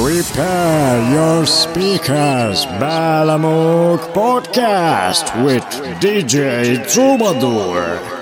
Prepare your speakers, Balamuc Podcast with DJ Trubadur.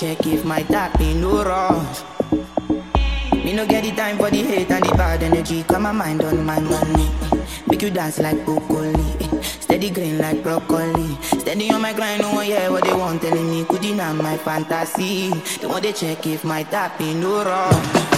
Check if my tap in no rush. Me no get the time for the hate and the bad energy. Got my mind on my money. Make you dance like broccoli. Steady green like broccoli. Steady on my grind, oh no one hear what they want telling me. Could deny my fantasy. They want to check if my tap in no rush.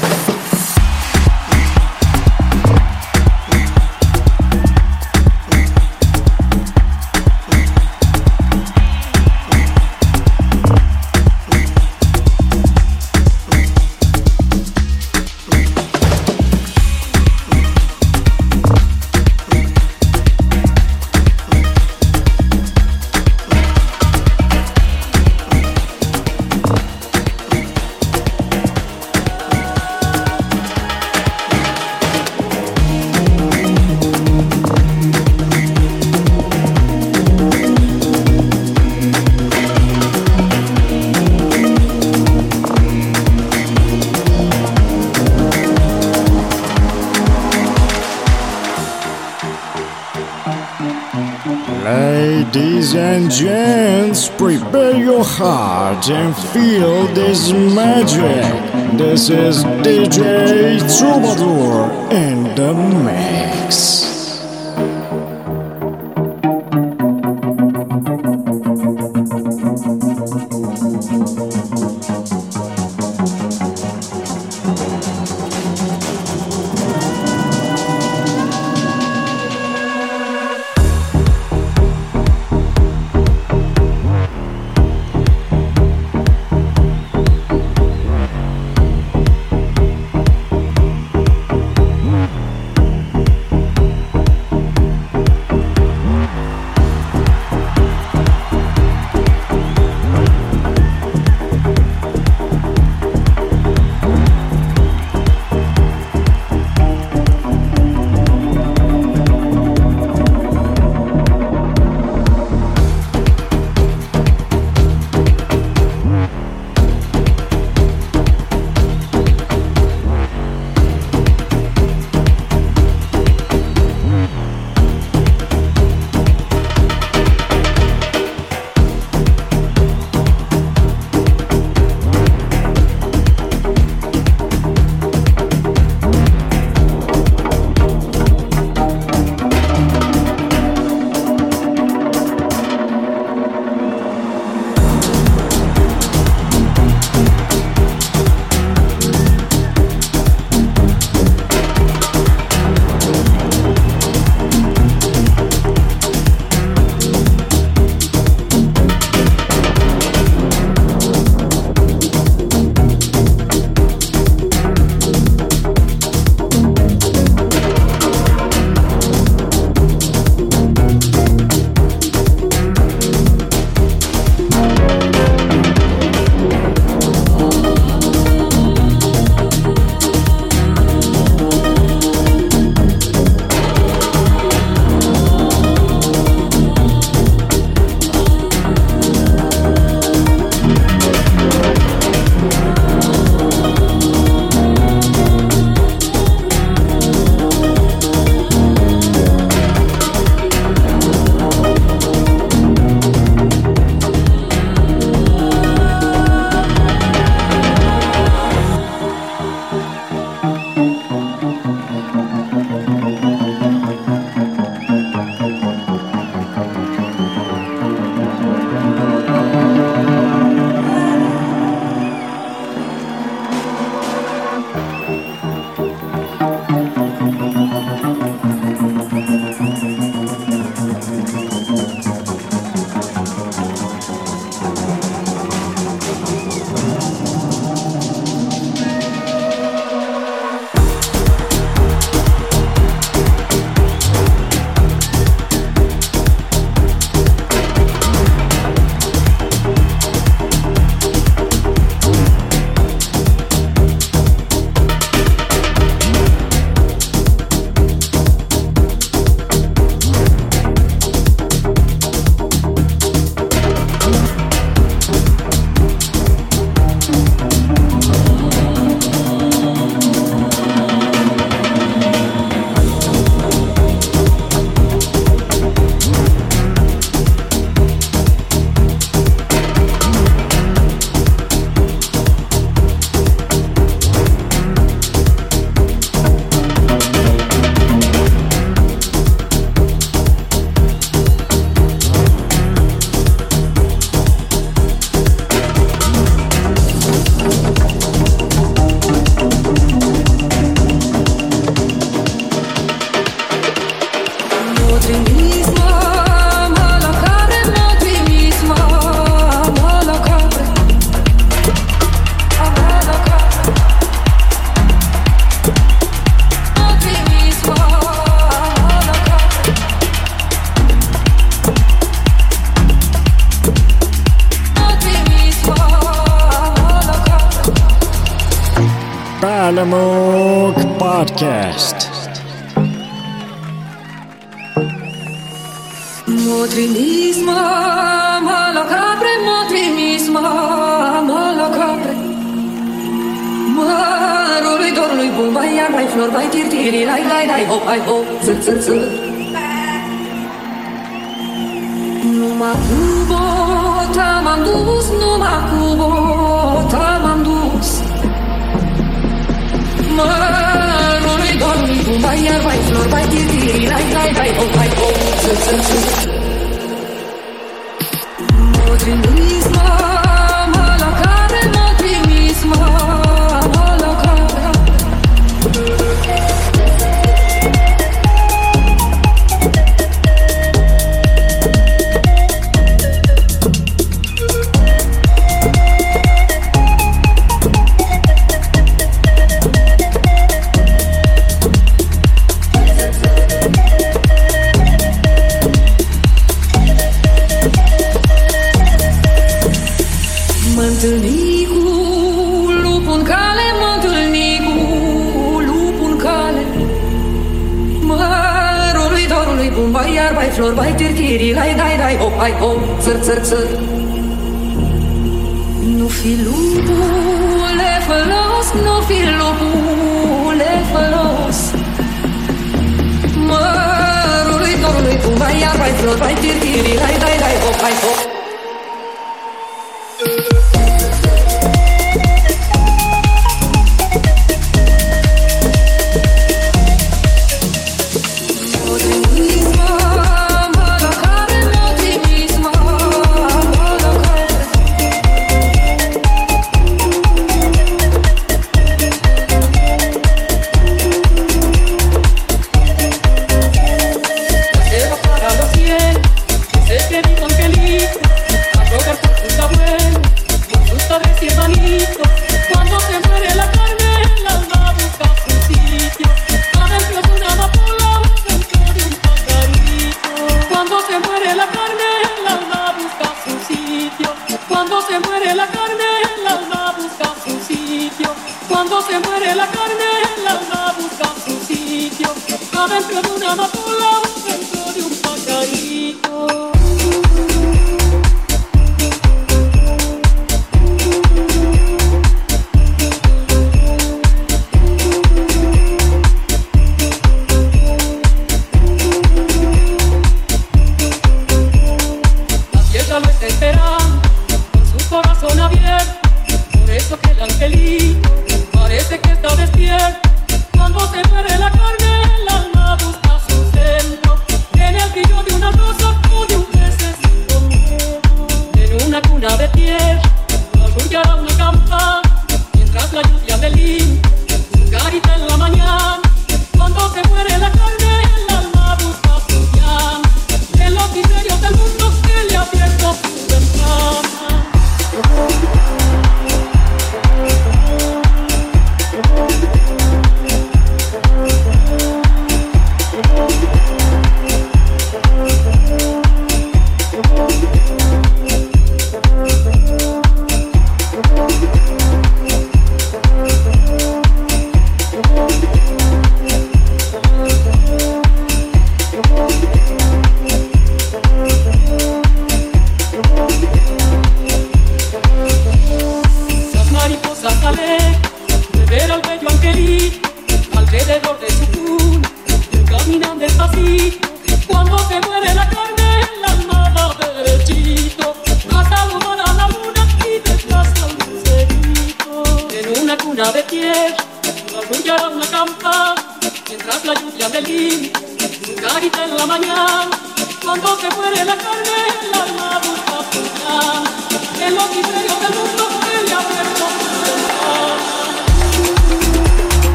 Heart and feel this magic. This is DJ Trubadur and the mix.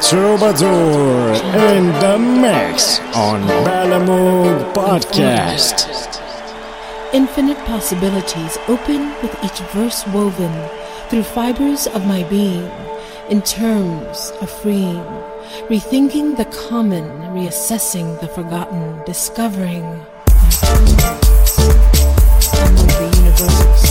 Trubadur in the mix on Balamuc Podcast. Infinite possibilities open with each verse woven through fibers of my being in terms of freeing, rethinking the common, reassessing the forgotten, discovering my tones among the universal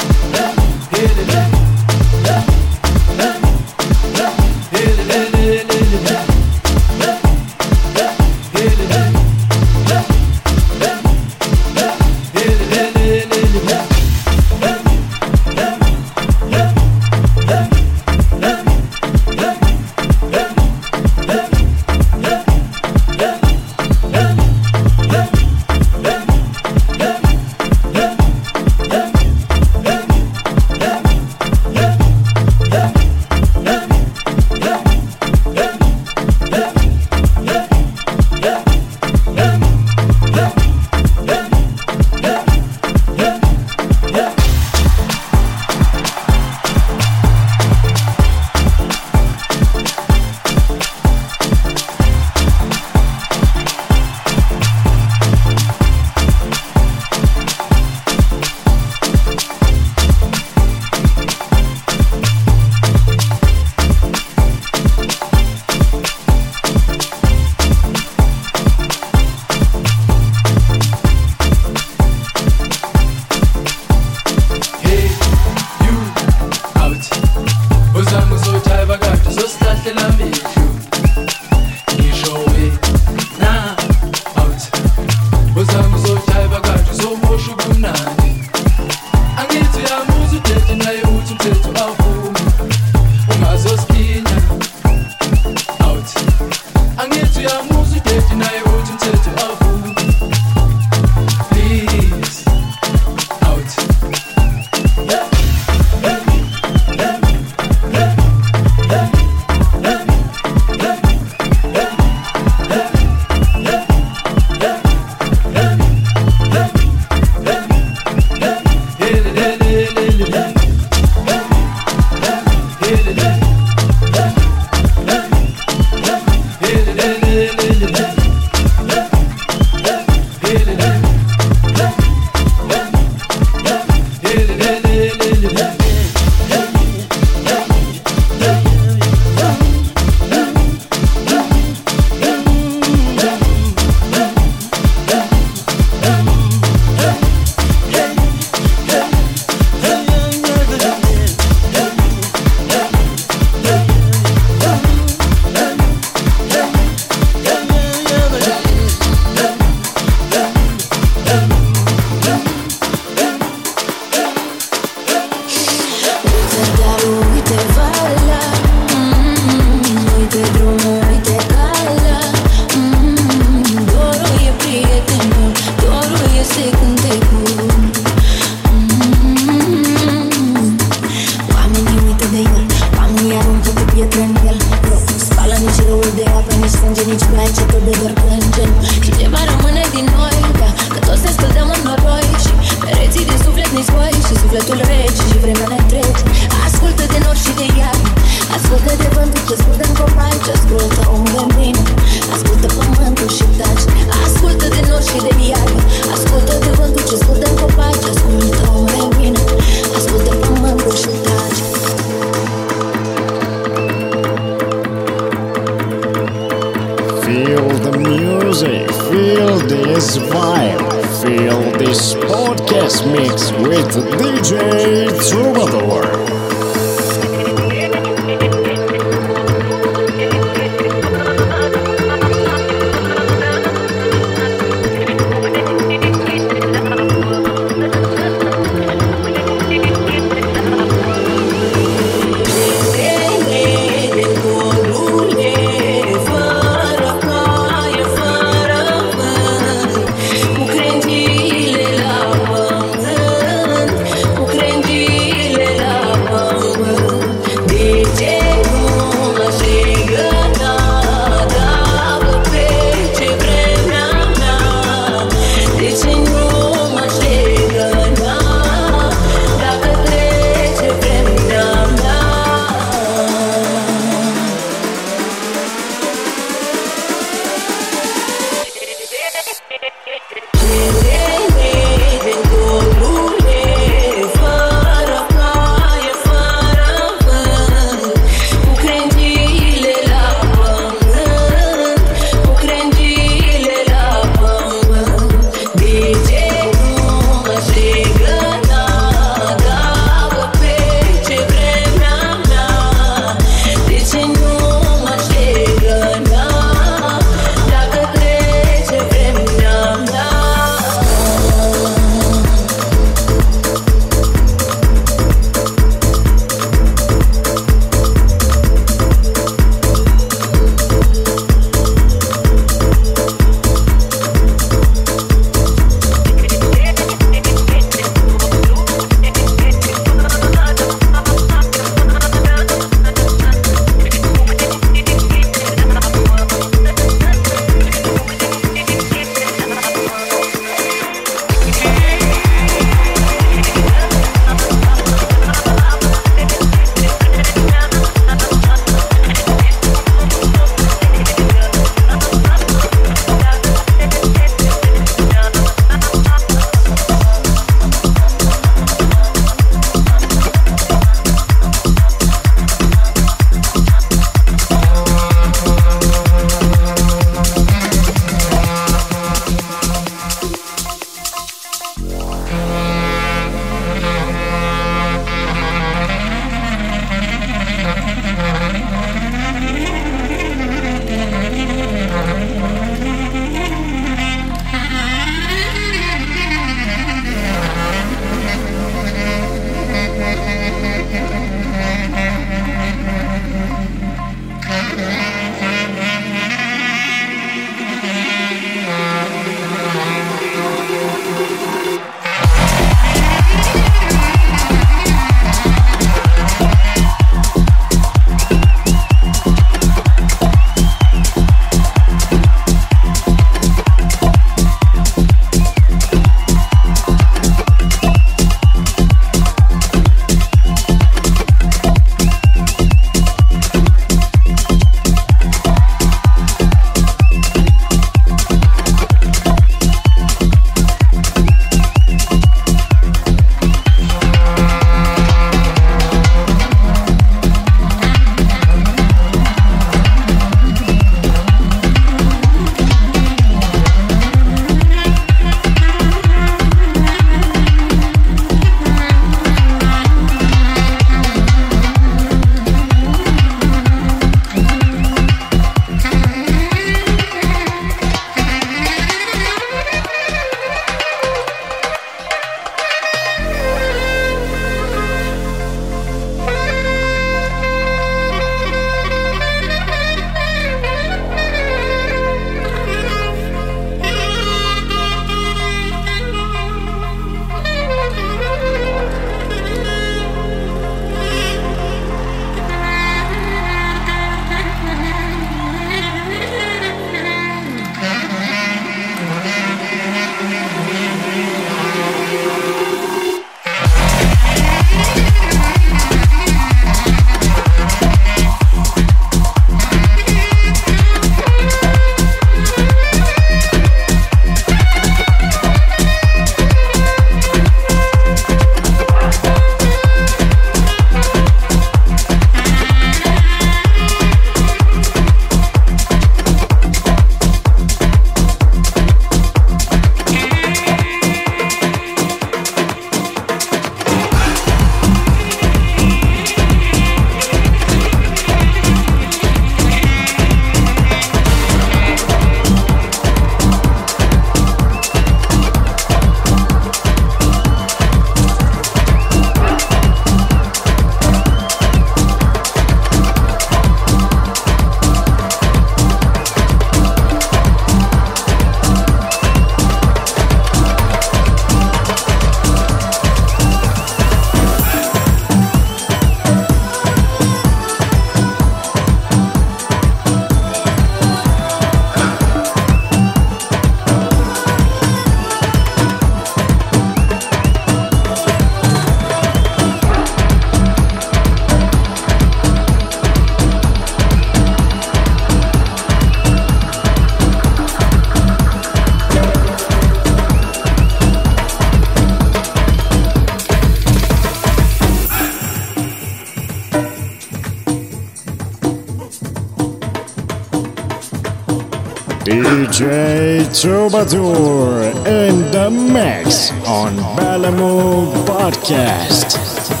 DJ Trubadur in the mix on Balamuc Podcast.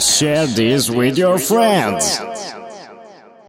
Share this with your friends.